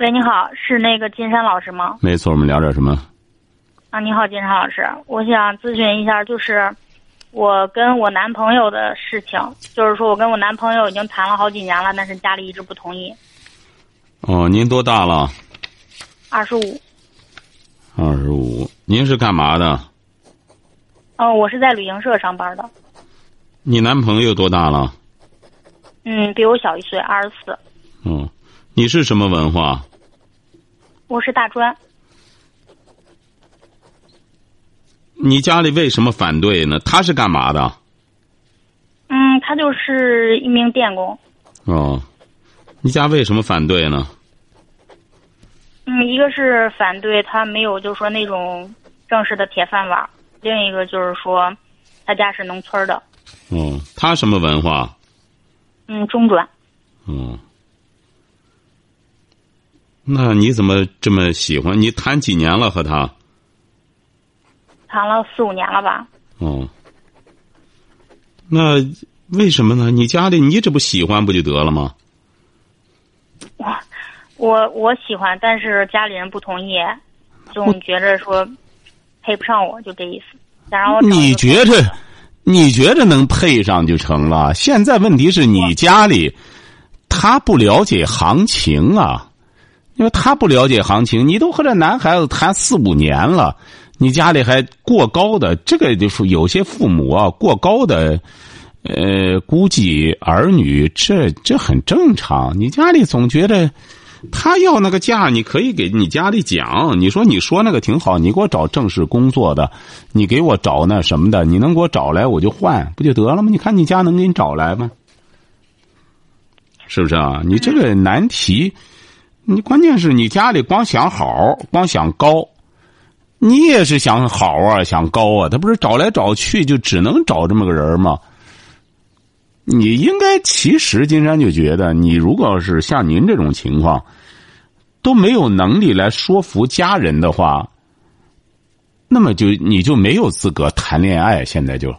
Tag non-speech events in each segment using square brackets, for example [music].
喂，你好，是那个金山老师吗？没错，我们聊点什么？啊，你好，金山老师，我想咨询一下，就是我跟我男朋友的事情，就是说我跟我男朋友已经谈了好几年了，但是家里一直不同意。哦，您多大了？二十五。二十五，您是干嘛的？哦，我是在旅行社上班的。你男朋友多大了？嗯，比我小一岁，二十四。嗯，你是什么文化？我是大专。你家里为什么反对呢？他是干嘛的？嗯，他就是一名电工。哦，你家为什么反对呢？嗯，一个是反对他没有，就是说那种正式的铁饭碗；另一个就是说，他家是农村的。哦，他什么文化？嗯，中专。嗯，那你怎么这么喜欢？你谈几年了和他？谈了四五年了吧？哦，那为什么呢？你家里你这不喜欢不就得了吗？我我我喜欢，但是家里人不同意，总觉着说配不上我，就这意思。想让我你觉着你觉着能配上就成了？现在问题是你家里他不了解行情啊，因为他不了解行情，你都和这男孩子谈四五年了。你家里还过高的这个就是有些父母啊过高的，呃估计儿女这这很正常。你家里总觉得他要那个价，你可以给你家里讲，你说你说那个挺好，你给我找正式工作的，你给我找那什么的，你能给我找来我就换，不就得了吗？你看你家能给你找来吗？是不是啊？你这个难题，你关键是你家里光想好，光想高。你也是想好啊，想高啊，他不是找来找去就只能找这么个人吗？你应该其实金山就觉得，你如果是像您这种情况，都没有能力来说服家人的话，那么就你就没有资格谈恋爱。现在就，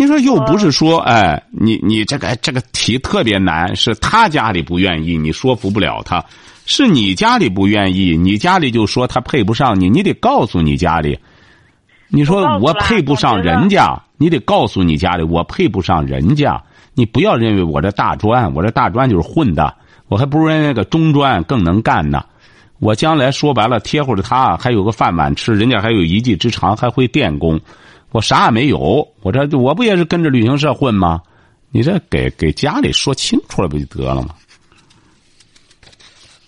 你说又不是说，哎，你你这个这个题特别难，是他家里不愿意，你说服不了他。是你家里不愿意，你家里就说他配不上你，你得告诉你家里。你说我配不上人家，你得告诉你家里我配不上人家。你不要认为我这大专，我这大专就是混的，我还不如人那个中专更能干呢。我将来说白了，贴乎着他还有个饭碗吃，人家还有一技之长，还会电工，我啥也没有。我这我不也是跟着旅行社混吗？你这给给家里说清楚了不就得了吗？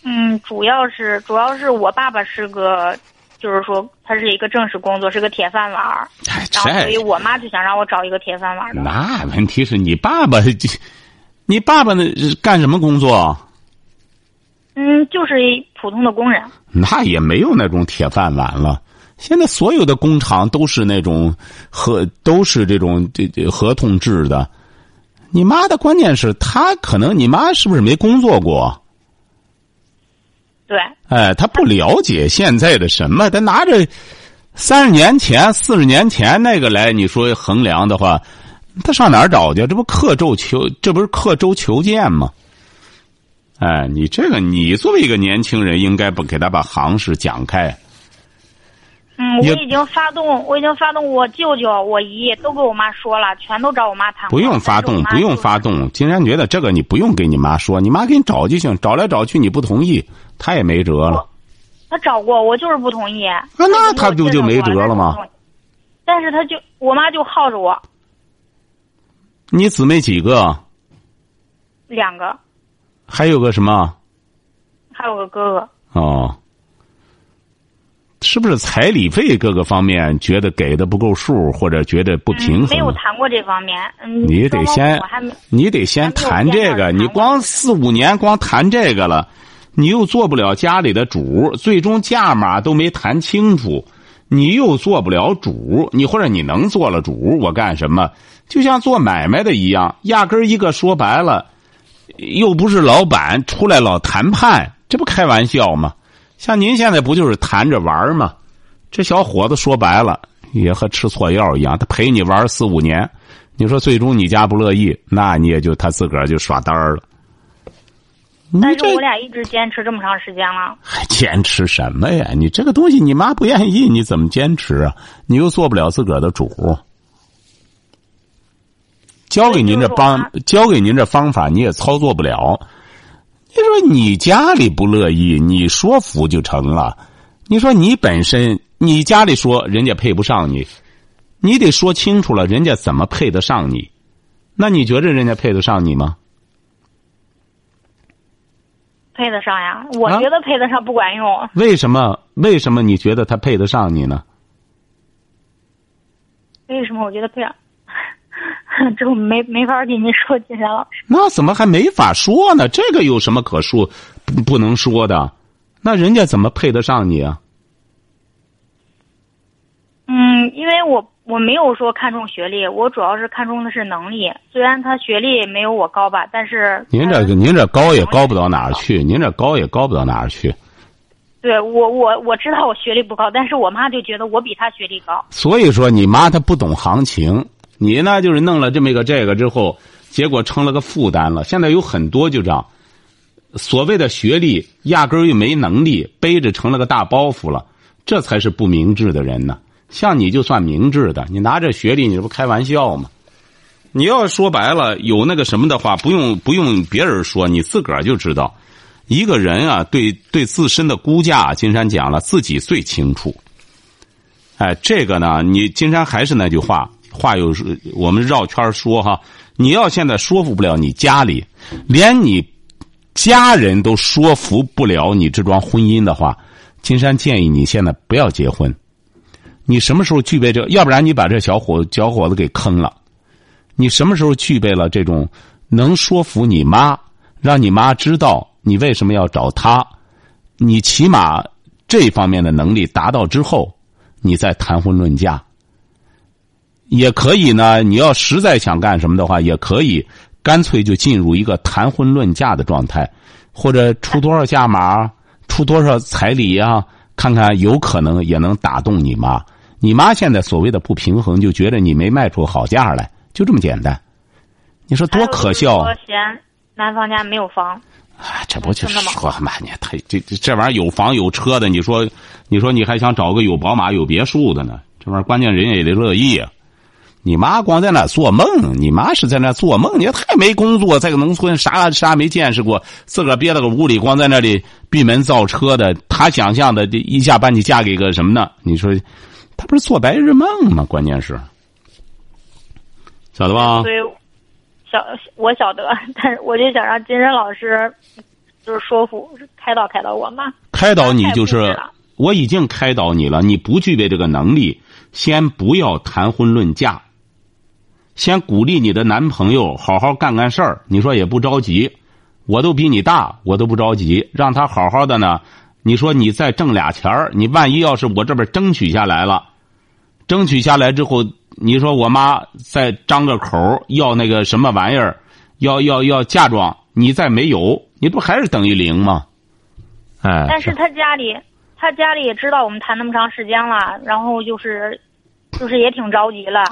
嗯，主要是主要是我爸爸是个，就是说他是一个正式工作，是个铁饭碗儿，然后所以我妈就想让我找一个铁饭碗的。那问题是你爸爸，[laughs] 你爸爸那干什么工作？嗯，就是普通的工人。那也没有那种铁饭碗了。现在所有的工厂都是那种合，都是这种这这合同制的。你妈的关键是她可能你妈是不是没工作过？对，哎，他不了解现在的什么，他拿着三十年前、四十年前那个来，你说衡量的话，他上哪儿找去？这不刻舟求，这不是刻舟求剑吗？哎，你这个，你作为一个年轻人，应该不给他把行市讲开。嗯，我已经发动，我已经发动我舅舅、我姨都跟我妈说了，全都找我妈谈。不用发动，不用发动。金山觉得这个你不用给你妈说，你妈给你找就行，找来找去你不同意。她也没辙了。他找过我，就是不同意。那那他不就没辙了吗？但是他就我妈就耗着我。你姊妹几个？两个。还有个什么？还有个哥哥。哦。是不是彩礼费各个方面觉得给的不够数，或者觉得不平衡？没有谈过这方面。嗯。你得先，你得先谈这个。你光四五年光谈这个了。你又做不了家里的主，最终价码都没谈清楚，你又做不了主，你或者你能做了主，我干什么？就像做买卖的一样，压根儿一个说白了，又不是老板出来老谈判，这不开玩笑吗？像您现在不就是谈着玩吗？这小伙子说白了也和吃错药一样，他陪你玩四五年，你说最终你家不乐意，那你也就他自个儿就耍单儿了。但是我俩一直坚持这么长时间了，还坚持什么呀？你这个东西你妈不愿意，你怎么坚持啊？你又做不了自个儿的主。交给您这帮，交给您这方法，你也操作不了。你说你家里不乐意，你说服就成了。你说你本身，你家里说人家配不上你，你得说清楚了，人家怎么配得上你？那你觉得人家配得上你吗？配得上呀，我觉得配得上不管用。为什么？为什么你觉得他配得上你呢？为什么我觉得配？[laughs] 这我没没法给您说，金山老师。那怎么还没法说呢？这个有什么可说不不能说的？那人家怎么配得上你啊？嗯，因为我我没有说看重学历，我主要是看重的是能力。虽然他学历没有我高吧，但是您这个您这高也高不到哪儿去，您这高也高不到哪儿去。对我我我知道我学历不高，但是我妈就觉得我比她学历高。所以说，你妈她不懂行情。你呢，就是弄了这么一个这个之后，结果成了个负担了。现在有很多就这样，所谓的学历压根儿又没能力，背着成了个大包袱了，这才是不明智的人呢。像你就算明智的，你拿着学历，你这不开玩笑吗？你要说白了，有那个什么的话，不用不用别人说，你自个儿就知道。一个人啊，对对自身的估价，金山讲了，自己最清楚。哎，这个呢，你金山还是那句话。话又是我们绕圈说哈，你要现在说服不了你家里，连你家人都说服不了你这桩婚姻的话，金山建议你现在不要结婚。你什么时候具备这？要不然你把这小伙小伙子给坑了。你什么时候具备了这种能说服你妈，让你妈知道你为什么要找他？你起码这方面的能力达到之后，你再谈婚论嫁。也可以呢，你要实在想干什么的话，也可以干脆就进入一个谈婚论嫁的状态，或者出多少价码，出多少彩礼呀？看看有可能也能打动你妈。你妈现在所谓的不平衡，就觉得你没卖出好价来，就这么简单。你说多可笑！我嫌男方家没有房。哎，这不就是说嘛？你他这这玩意儿有房有车的，你说你说你还想找个有宝马有别墅的呢？这玩意儿关键人家也得乐意啊。你妈光在那做梦，你妈是在那做梦。你太没工作，在个农村啥啥没见识过，自个儿憋了个屋里，光在那里闭门造车的。他想象的，一下把你嫁给个什么呢？你说，他不是做白日梦吗？关键是，晓得吧？对，晓我晓得，但是我就想让金山老师，就是说服开导开导我嘛。开导你就是，我已经开导你了，你不具备这个能力，先不要谈婚论嫁。先鼓励你的男朋友好好干干事儿，你说也不着急，我都比你大，我都不着急，让他好好的呢。你说你再挣俩钱儿，你万一要是我这边争取下来了，争取下来之后，你说我妈再张个口要那个什么玩意儿，要要要嫁妆，你再没有，你不还是等于零吗？哎。但是他家里，他家里也知道我们谈那么长时间了，然后就是，就是也挺着急了。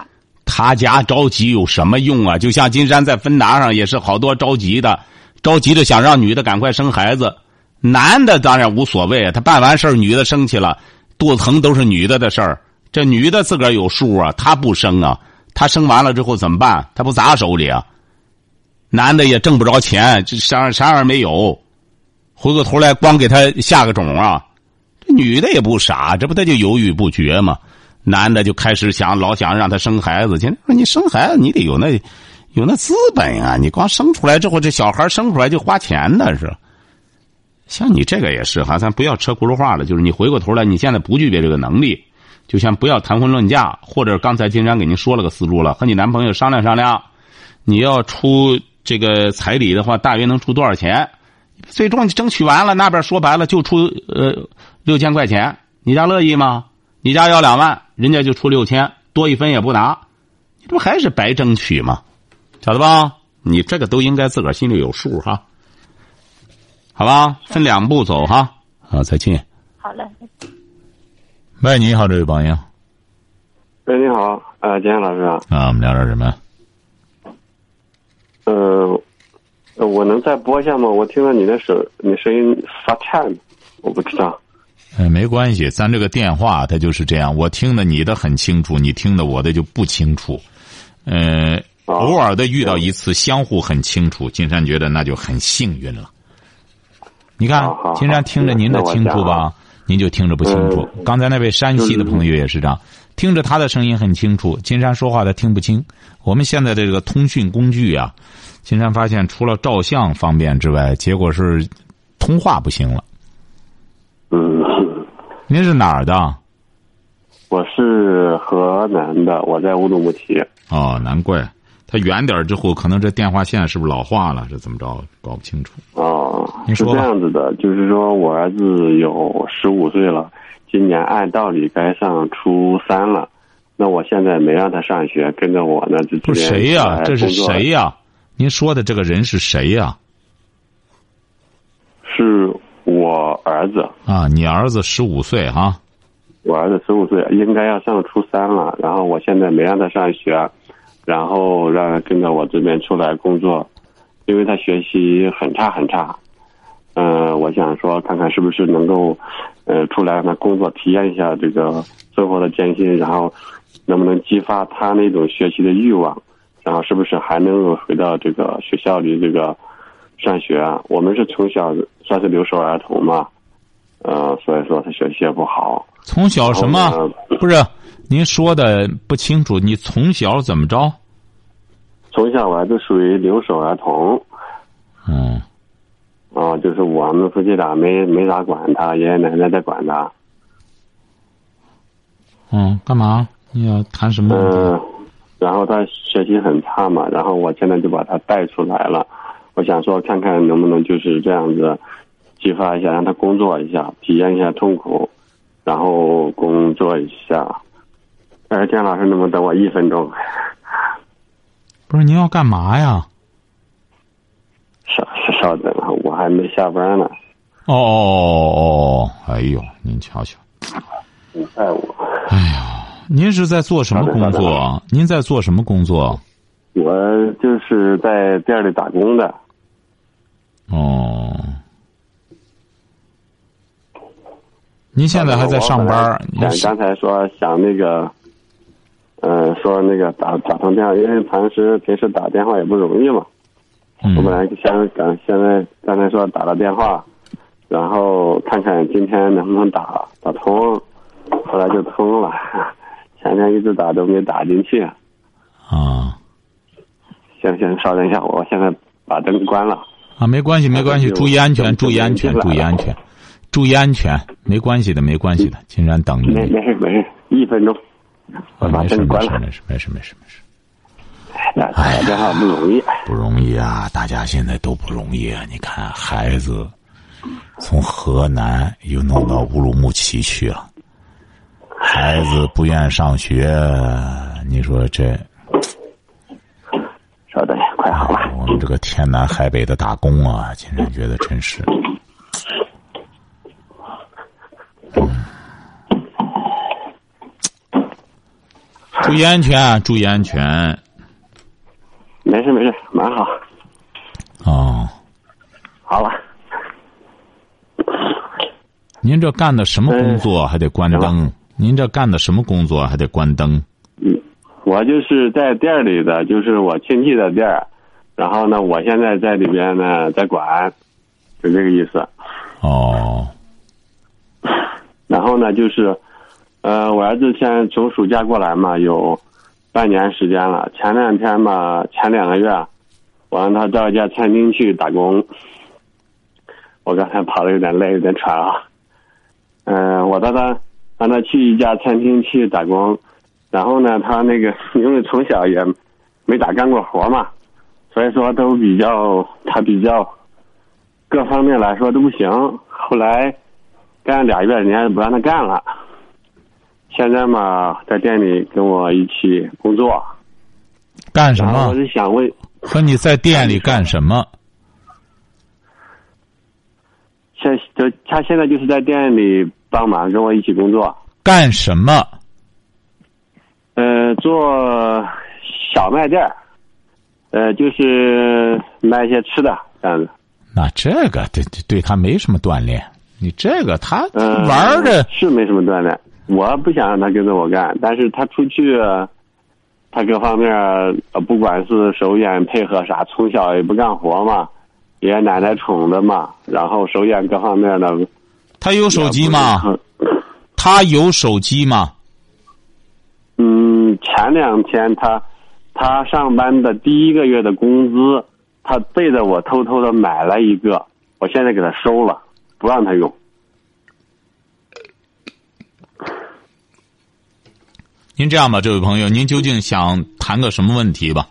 他家着急有什么用啊？就像金山在芬达上也是好多着急的，着急的想让女的赶快生孩子，男的当然无所谓，他办完事儿，女的生气了，肚子疼都是女的的事儿，这女的自个儿有数啊，她不生啊，她生完了之后怎么办？她不砸手里啊？男的也挣不着钱，这啥啥也没有，回过头来光给他下个种啊，这女的也不傻，这不他就犹豫不决吗？男的就开始想，老想让他生孩子。去。说你生孩子，你得有那，有那资本啊！你光生出来之后，这小孩生出来就花钱的是。像你这个也是哈，咱不要扯轱辘话了。就是你回过头来，你现在不具备这个能力，就先不要谈婚论嫁，或者刚才金山给您说了个思路了，和你男朋友商量商量，你要出这个彩礼的话，大约能出多少钱？最终争取完了，那边说白了就出呃六千块钱，你家乐意吗？你家要两万，人家就出六千，多一分也不拿，你这不还是白争取吗？晓得吧？你这个都应该自个儿心里有数哈。好吧，分两步走哈。好，再见。好嘞。喂，你好，这位朋友。喂，你好，呃，金岩老师啊。啊，我们聊点什么？呃，我能再播一下吗？我听到你的声，你声音发颤，我不知道。哎，没关系，咱这个电话它就是这样，我听的你的很清楚，你听的我的就不清楚。呃，偶尔的遇到一次，相互很清楚，金山觉得那就很幸运了。你看，金山听着您的清楚吧，您就听着不清楚。刚才那位山西的朋友也是这样，听着他的声音很清楚，金山说话他听不清。我们现在的这个通讯工具啊，金山发现除了照相方便之外，结果是通话不行了。嗯，您是哪儿的？我是河南的，我在乌鲁木齐。哦，难怪，他远点之后，可能这电话线是不是老化了？是怎么着？搞不清楚。哦，是这样子的，就是说我儿子有十五岁了，今年按道理该上初三了，那我现在没让他上学，跟着我呢就不是谁呀？这是谁呀？您说的这个人是谁呀？是我儿子啊，你儿子十五岁哈。我儿子十五岁，应该要上初三了。然后我现在没让他上学，然后让他跟着我这边出来工作，因为他学习很差很差。嗯，我想说看看是不是能够，呃，出来让他工作体验一下这个生活的艰辛，然后能不能激发他那种学习的欲望，然后是不是还能够回到这个学校里这个上学？我们是从小算是留守儿童嘛。呃，所以说他学习也不好。从小什么？不是，您说的不清楚。你从小怎么着？从小我儿子属于留守儿童。嗯。啊，就是我们夫妻俩没没咋管他，爷爷奶奶在管他。嗯，干嘛？你要谈什么？嗯，然后他学习很差嘛，然后我现在就把他带出来了。我想说，看看能不能就是这样子。激发一下，让他工作一下，体验一下痛苦，然后工作一下。哎，姜老师，能不能等我一分钟？[laughs] 不是，您要干嘛呀？稍稍等啊，我还没下班呢。哦哦哦！哎呦，您瞧瞧，你爱我。哎呀，您是在做什么工作？您在做什么工作？我就是在店里打工的。哦。您现在还在上班？想刚才说想那个，嗯，说那个打打通电话，因为平时平时打电话也不容易嘛。我本来想刚现在刚才说打了电话，然后看看今天能不能打打通，后来就通了。[laughs] 前天一直打都没打进去。啊。行行，稍等一下，我现在把灯关了。啊，没关系，没关系，注意安全，注意安全，注意安全。注意安全，没关系的，没关系的。金山等你。没没事没事，一分钟。没事没事没事没事没事没事。哎呀，电话不容易。不容易啊！大家现在都不容易啊！你看，孩子从河南又弄到乌鲁木齐去了，孩子不愿上学，你说这？稍等，快好了。我们这个天南海北的打工啊，金山觉得真是。注意安全，注意安全。没事没事，蛮好。哦，好了。您这干的什么工作？还得关灯？您这干的什么工作？还得关灯？我就是在店里的，就是我亲戚的店儿。然后呢，我现在在里边呢，在管，就这个意思。哦。然后呢，就是，呃，我儿子现在从暑假过来嘛，有半年时间了。前两天嘛，前两个月，我让他到一家餐厅去打工。我刚才跑的有点累，有点喘啊。嗯，我让他让他去一家餐厅去打工，然后呢，他那个 [laughs] 因为从小也没咋干过活嘛，所以说都比较他比较各方面来说都不行。后来干俩月，人家不让他干了。现在嘛，在店里跟我一起工作。干什么我？是想问，和你在店里干什么？现就他现在就是在店里帮忙，跟我一起工作。干什么？呃，做小卖店儿，呃，就是卖一些吃的这样子。那这个对对对他没什么锻炼。你这个他嗯、玩儿的，是没什么锻炼。我不想让他跟着我干，但是他出去，他各方面呃不管是手眼配合啥，从小也不干活嘛，爷爷奶奶宠的嘛，然后手眼各方面的。他有手机吗？他有手机吗？嗯，前两天他他上班的第一个月的工资，他背着我偷偷的买了一个，我现在给他收了，不让他用。您这样吧，这位朋友，您究竟想谈个什么问题吧？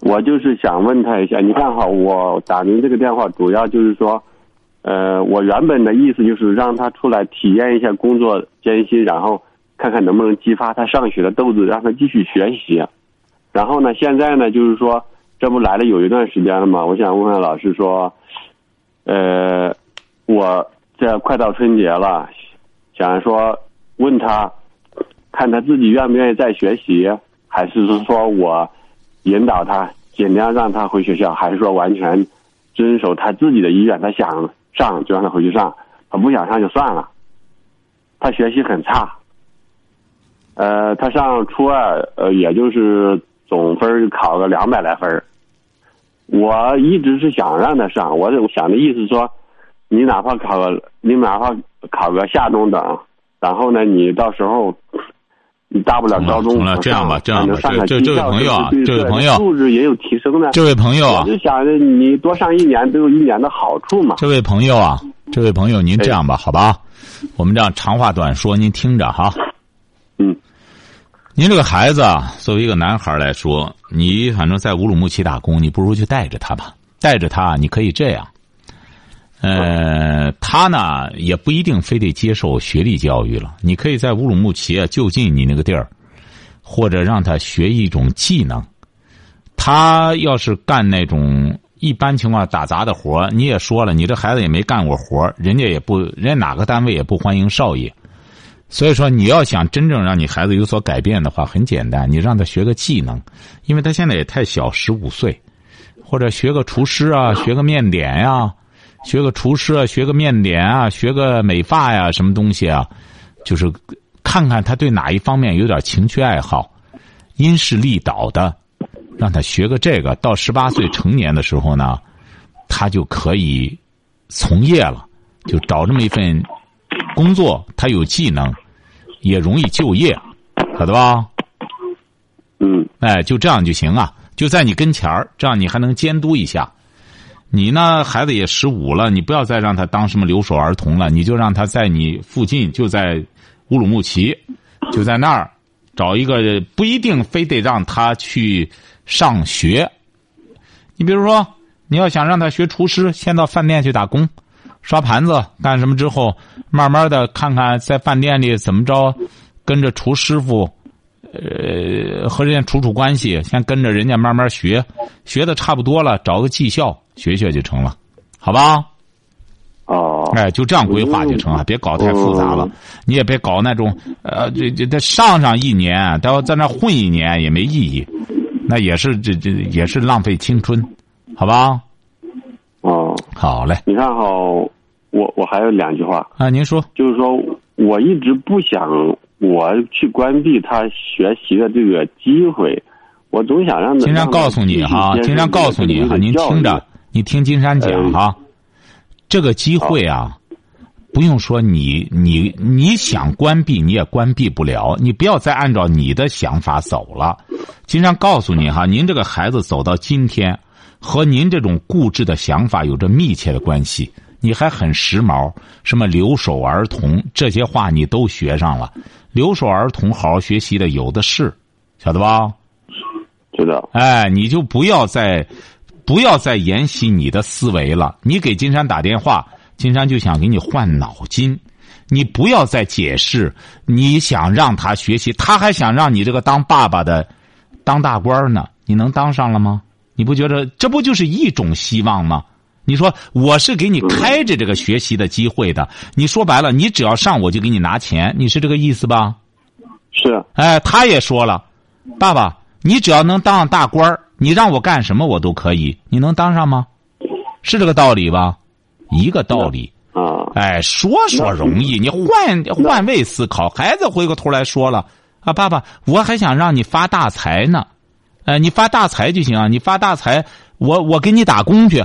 我就是想问他一下，你看哈，我打您这个电话主要就是说，呃，我原本的意思就是让他出来体验一下工作艰辛，然后看看能不能激发他上学的斗志，让他继续学习。然后呢，现在呢，就是说，这不来了有一段时间了嘛，我想问问老师说，呃，我这快到春节了，想说问他，看他自己愿不愿意再学习，还是说我引导他，尽量让他回学校，还是说完全遵守他自己的意愿？他想上就让他回去上，他不想上就算了。他学习很差，呃，他上初二，呃，也就是总分考个两百来分儿我一直是想让他上，我我想的意思说，你哪怕考个，你哪怕考个下中等，然后呢，你到时候。你大不了高中这样吧这样吧这这位朋友啊这位朋友素质也有提升的。这位朋友啊我，就想着你多上一年都有一年的好处嘛。这位朋友啊，这位朋友，您这样吧，好吧，我们这样长话短说，您听着哈。嗯。您这个孩子啊，作为一个男孩来说，你反正在乌鲁木齐打工，你不如就带着他吧。带着他，你可以这样。呃，他呢也不一定非得接受学历教育了，你可以在乌鲁木齐啊就近你那个地儿，或者让他学一种技能。他要是干那种一般情况打杂的活你也说了，你这孩子也没干过活人家也不，人家哪个单位也不欢迎少爷。所以说，你要想真正让你孩子有所改变的话，很简单，你让他学个技能，因为他现在也太小，十五岁，或者学个厨师啊，学个面点呀、学个厨师啊，学个面点啊，学个美发呀，什么东西啊，就是看看他对哪一方面有点情趣爱好，因势利导的，让他学个这个，到十八岁成年的时候呢，他就可以从业了，就找这么一份工作，他有技能，也容易就业，晓得吧？嗯哎，就这样就行啊，就在你跟前儿，这样你还能监督一下。你呢，孩子也十五了，你不要再让他当什么留守儿童了，你就让他在你附近，就在乌鲁木齐，就在那儿找一个，不一定非得让他去上学。你比如说，你要想让他学厨师，先到饭店去打工，刷盘子干什么之后，慢慢的看看在饭店里怎么着，跟着厨师傅。呃，和人家处处关系，先跟着人家慢慢学，学的差不多了，找个技校学学就成了，好吧？哦，哎，就这样规划就成了，别搞太复杂了嗯。你也别搞那种呃，这这这上上一年，都要在那混一年也没意义，那也是这这也是浪费青春，好吧？哦，好嘞，你看好，我我还有两句话，啊，您说，就是说我一直不想我去关闭他学习的这个机会，我总想让他。金山告诉你哈，金山告诉你哈，您听着，你听金山讲哈，这个机会啊，不用说你你你想关闭你也关闭不了，你不要再按照你的想法走了。金山告诉你哈，您这个孩子走到今天，和您这种固执的想法有着密切的关系。你还很时髦，什么留守儿童这些话你都学上了，留守儿童好好学习的有的是，晓得吧？知道。哎，你就不要再不要再沿袭你的思维了。你给金山打电话，金山就想给你换脑筋。你不要再解释，你想让他学习，他还想让你这个当爸爸的当大官呢。你能当上了吗？你不觉得这不就是一种希望吗？你说我是给你开着这个学习的机会的。你说白了，你只要上我就给你拿钱，你是这个意思吧？是。哎，他也说了，爸爸，你只要能当上大官你让我干什么我都可以。你能当上吗？是这个道理吧？一个道理。啊。哎，说说容易，你换换位思考。孩子回过头来说了啊，爸爸，我还想让你发大财呢。哎，你发大财就行啊！你发大财，我我给你打工去。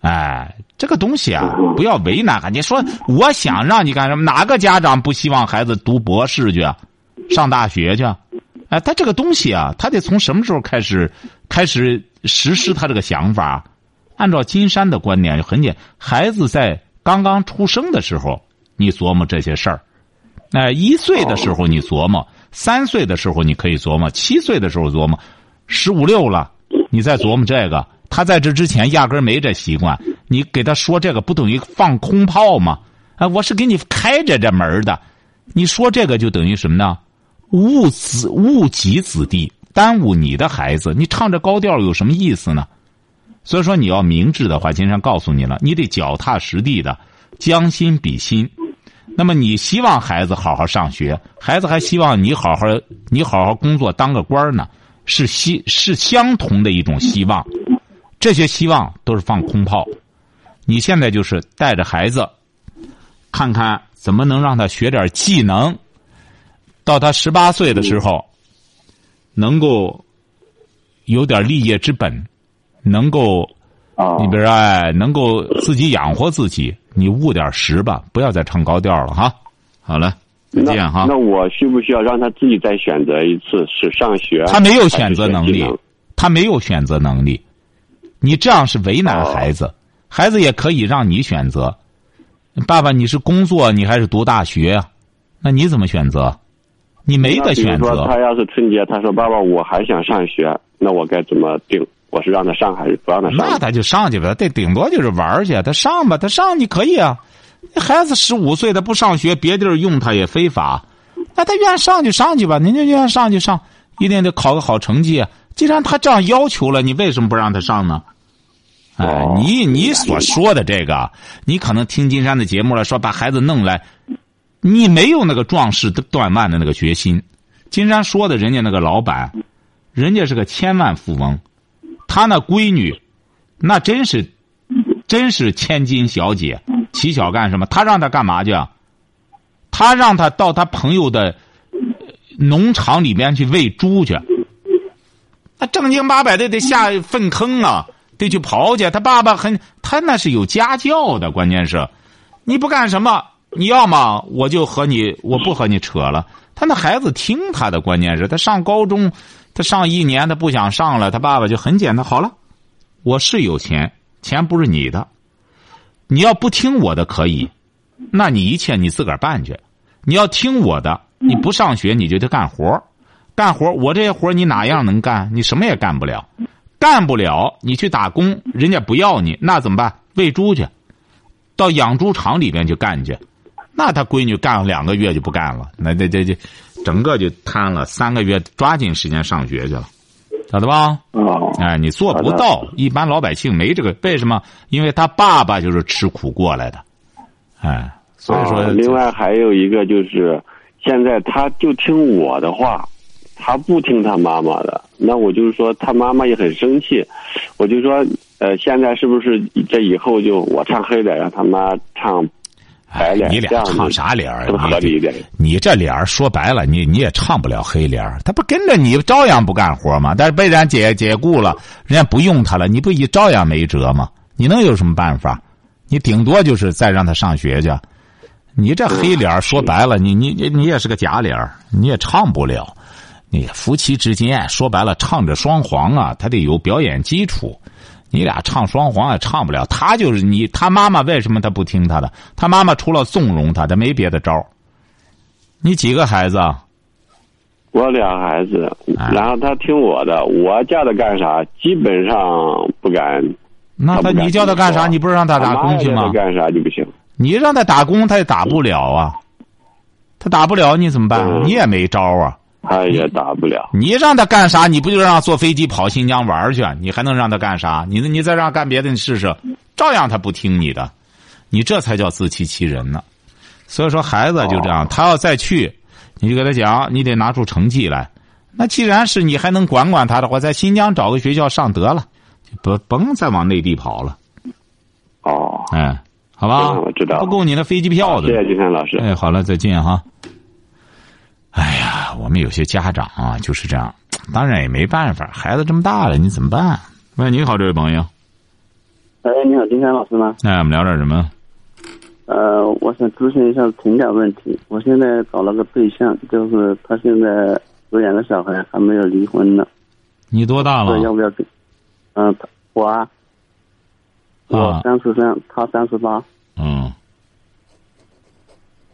哎，这个东西啊，不要为难。你说我想让你干什么？哪个家长不希望孩子读博士去，上大学去？哎，他这个东西啊，他得从什么时候开始开始实施他这个想法？按照金山的观点，很简，孩子在刚刚出生的时候，你琢磨这些事儿。哎，一岁的时候你琢磨，三岁的时候你可以琢磨，七岁的时候琢磨，十五六了，你再琢磨这个。他在这之前压根没这习惯，你给他说这个不等于放空炮吗？啊，我是给你开着这门的，你说这个就等于什么呢？误子误己子弟，耽误你的孩子，你唱这高调有什么意思呢？所以说你要明智的话，金山告诉你了，你得脚踏实地的，将心比心。那么你希望孩子好好上学，孩子还希望你好好你好好工作当个官呢，是希是相同的一种希望。这些希望都是放空炮，你现在就是带着孩子，看看怎么能让他学点技能，到他十八岁的时候，能够有点立业之本，能够，你比如说哎，能够自己养活自己，你务点实吧，不要再唱高调了哈。好了，再见哈。那我需不需要让他自己再选择一次是上学？他没有选择能力，他没有选择能力。你这样是为难孩子，孩子也可以让你选择。爸爸，你是工作，你还是读大学啊？那你怎么选择？你没得选择。他要是春节，他说：“爸爸，我还想上学。”那我该怎么定？我是让他上还是不让他上？那他就上去吧，这顶多就是玩去。他上吧，他上你可以啊。孩子十五岁，他不上学，别地儿用他也非法。那他愿上就上去吧，您就愿上就上，一定得考个好成绩。既然他这样要求了，你为什么不让他上呢？哎，你你所说的这个，你可能听金山的节目了，说把孩子弄来，你没有那个壮士断腕的那个决心。金山说的，人家那个老板，人家是个千万富翁，他那闺女，那真是，真是千金小姐。起小干什么？他让他干嘛去？他让他到他朋友的农场里面去喂猪去。他正经八百的得下粪坑啊！得去刨去，他爸爸很，他那是有家教的。关键是，你不干什么，你要么我就和你，我不和你扯了。他那孩子听他的，关键是，他上高中，上一年，他不想上了，他爸爸就很简单，好了，我是有钱，钱不是你的，你要不听我的可以，那你一切你自个儿办去。你要听我的，你不上学你就得干活，干活我这些活你哪样能干？你什么也干不了。干不了，你去打工，人家不要你，那怎么办？喂猪去，到养猪场里边去干去。那他闺女干了两个月就不干了，那这这这，整个就瘫了。三个月抓紧时间上学去了，晓得吧？哦，哎，你做不到，一般老百姓没这个。为什么？因为他爸爸就是吃苦过来的，哎，所以说。另外还有一个就是，现在他就听我的话。他不听他妈妈的，那我就是说，他妈妈也很生气。我就说，呃，现在是不是这以后就我唱黑的，让他妈唱白脸？你俩唱啥脸儿？合理一点。你这脸儿说白了，你你也唱不了黑脸儿。他不跟着你，照样不干活吗？但是被人解解雇了，人家不用他了，你不也照样没辙吗？你能有什么办法？你顶多就是再让他上学去。你这黑脸儿说白了，你你你你也是个假脸儿，你也唱不了。你夫妻之间说白了，唱着双簧啊，他得有表演基础。你俩唱双簧也唱不了。他就是你，他妈妈为什么他不听他的？他妈妈除了纵容他，他没别的招你几个孩子？我俩孩子，哎然后他听我的，我叫他干啥，基本上不敢。那他你叫他干啥？你不是让他打工去吗干啥就不行。你让他打工，他也打不了啊。他打不了，你怎么办？嗯你也没招啊。他也打不了。你让他干啥？你不就让他坐飞机跑新疆玩去？你还能让他干啥？你你再让他干别的，你试试，照样他不听你的。你这才叫自欺欺人呢。所以说，孩子就这样，他要再去，你就给他讲，你得拿出成绩来。那既然是你还能管管他的话，在新疆找个学校上得了，就不甭再往内地跑了。哦，哎，好吧，嗯我知道不够你的飞机票的。谢谢金山老师。哎，好了，再见哈。哎呀，我们有些家长啊就是这样，当然也没办法，孩子这么大了，你怎么办？喂，你好，这位朋友，哎，你好，金山老师吗？哎，我们聊点什么？呃，我想咨询一下情感问题。我现在找了个对象，就是他现在有两个小孩，还没有离婚呢，你多大了要？不要给？嗯、他我啊，我啊，三十三，他三十八，嗯，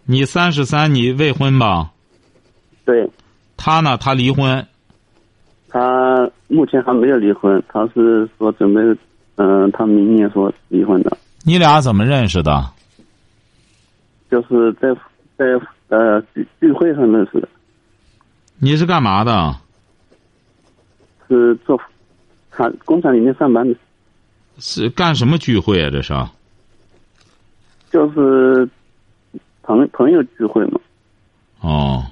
你三十三，你未婚吧？对他呢？他离婚。他目前还没有离婚，他是说准备，嗯、他明年说离婚的，你俩怎么认识的？就是在在呃聚聚会上认识的，你是干嘛的？是做厂工厂里面上班的，是干什么聚会啊？这是？就是朋朋友聚会嘛。哦，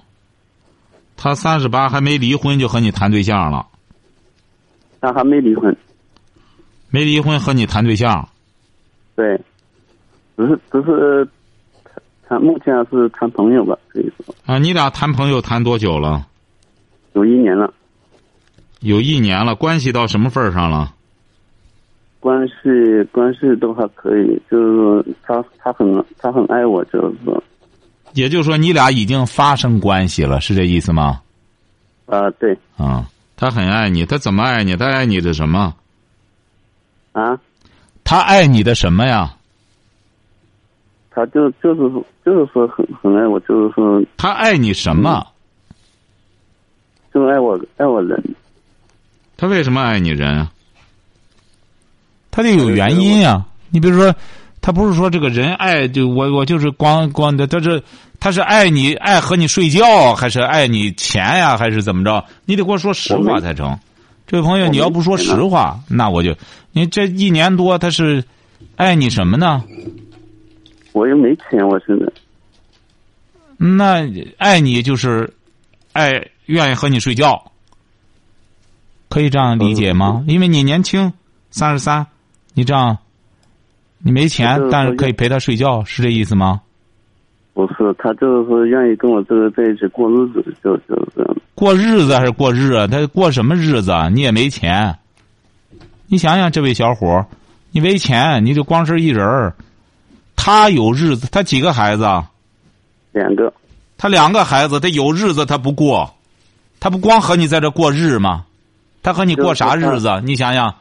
他三十八还没离婚就和你谈对象了，他还没离婚，没离婚和你谈对象。对，只是只是谈谈目前是谈朋友吧，可以说啊，你俩谈朋友谈多久了？有一年了，有一年了，关系到什么份儿上了？关系关系都还可以，就是说他他很他很爱我，就是说也就是说，你俩已经发生关系了，是这意思吗？啊、对啊，他很爱你，他怎么爱你？他爱你的什么？啊，他爱你的什么呀？他就就是说就是说很很爱我，就是说他爱你什么？就爱我爱我人，他为什么爱你人啊？他得有原因呀、你比如说，他不是说这个人爱就我我就是光光的，他是他是爱你爱和你睡觉，还是爱你钱呀，还是怎么着？你得给我说实话才成。这位朋友，你要不说实话，那我就你这一年多他是爱你什么呢？我又没钱，我现在那爱你就是爱愿意和你睡觉，可以这样理解吗？因为你年轻，三十三，你这样，你没钱，但是可以陪他睡觉，是这意思吗？不是他就是说愿意跟我这个在一起过日子，就就是这样。过日子还是过日子？他过什么日子啊？你也没钱，你想想，这位小伙你没钱，你就光是一人儿，他有日子，他几个孩子啊？两个他两个孩子，他有日子他不过，他不光和你在这过日吗？他和你过啥日子？你想想，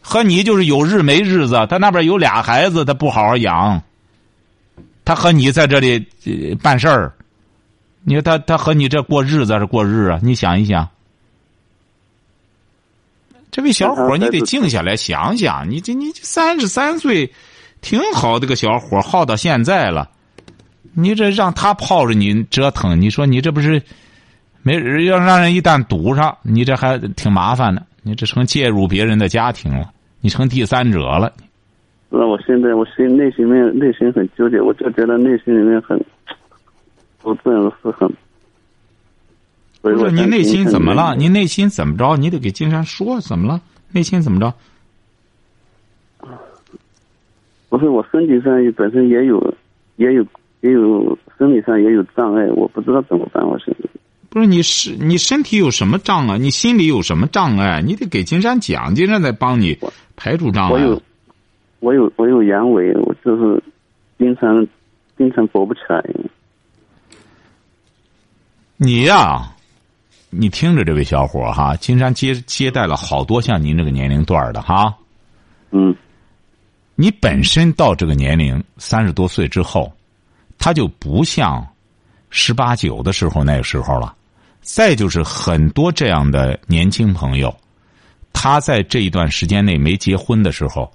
和你就是有日没日子。他那边有俩孩子，他不好好养，他和你在这里、呃办事儿，你说他他和你这过日子还是过日啊？你想一想，这位小伙，你得静下来想想，你这你这三十三岁，挺好的个小伙，耗到现在了。你这让他泡着你折腾，你说你这不是没要让人一旦堵上，你这还挺麻烦的。你这成介入别人的家庭了，你成第三者了。那我现在我心内心面内心很纠结，我就觉得内心里面很不正是很。不是你内心怎么了？听听你内心怎么着？你得给金山说怎么了？内心怎么着？不是我身体上也本身也有也有也有生理上也有障碍，我不知道怎么办。我现在不是你是你身体有什么障碍？你心里有什么障碍？你得给金山讲，金山再帮你排除障碍。我有我有我有阳痿，我就是经常经常勃不起来。你呀、你听着，这位小伙哈，金山接接待了好多像您这个年龄段的哈。嗯你本身到这个年龄三十多岁之后，他就不像十八九的时候那个时候了。再就是很多这样的年轻朋友，他在这一段时间内没结婚的时候，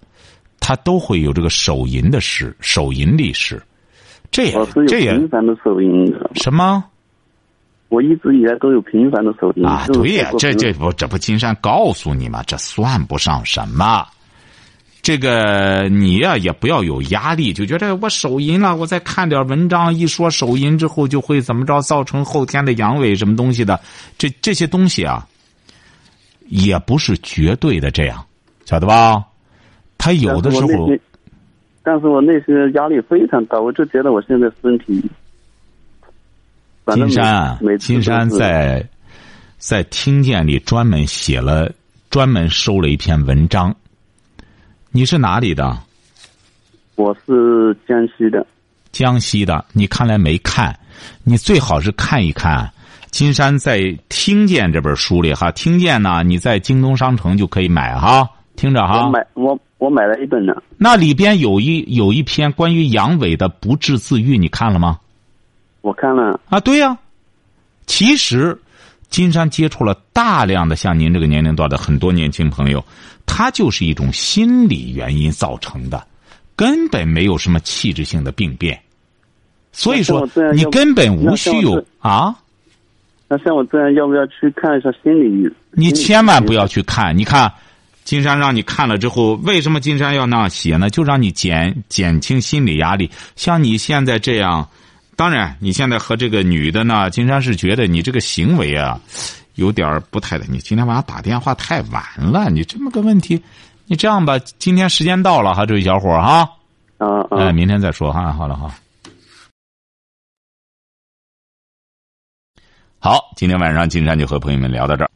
他都会有这个手淫的史，手淫历史。这也是这也频繁的手淫，什么我一直以来都有频繁的手淫。啊？对呀、这这不这不金山告诉你吗？这算不上什么。这个你呀、也不要有压力，就觉得我手淫了，我再看点文章，一说手淫之后就会怎么着，造成后天的阳痿什么东西的，这这些东西啊，也不是绝对的这样，晓得吧？他有的时候但是我内心，压力非常大，我就觉得我现在身体，金山金山在在听见里专门写了，专门收了一篇文章。你是哪里的？我是江西的，江西的。你看来没看，你最好是看一看。金山在《听见》这本书里哈，《听见》呢，你在京东商城就可以买哈，听着哈我。买我我买了一本呢，那里边有一有一篇关于阳痿的不治自愈，你看了吗？我看了，啊，对呀、其实，金山接触了大量的像您这个年龄段的很多年轻朋友，他就是一种心理原因造成的，根本没有什么器质性的病变。所以说你根本无需有啊，那像我这样要不要去看一下心理？你千万不要去看。你看，金山让你看了之后，为什么金山要那样写呢？就让你减减轻心理压力。像你现在这样，当然你现在和这个女的呢，金山是觉得你这个行为啊，有点儿不太的。你今天晚上打电话太晚了，你这么个问题，你这样吧，今天时间到了哈，这位小伙儿哈，啊啊，哎，明天再说哈，好了哈。好，今天晚上金山就和朋友们聊到这儿。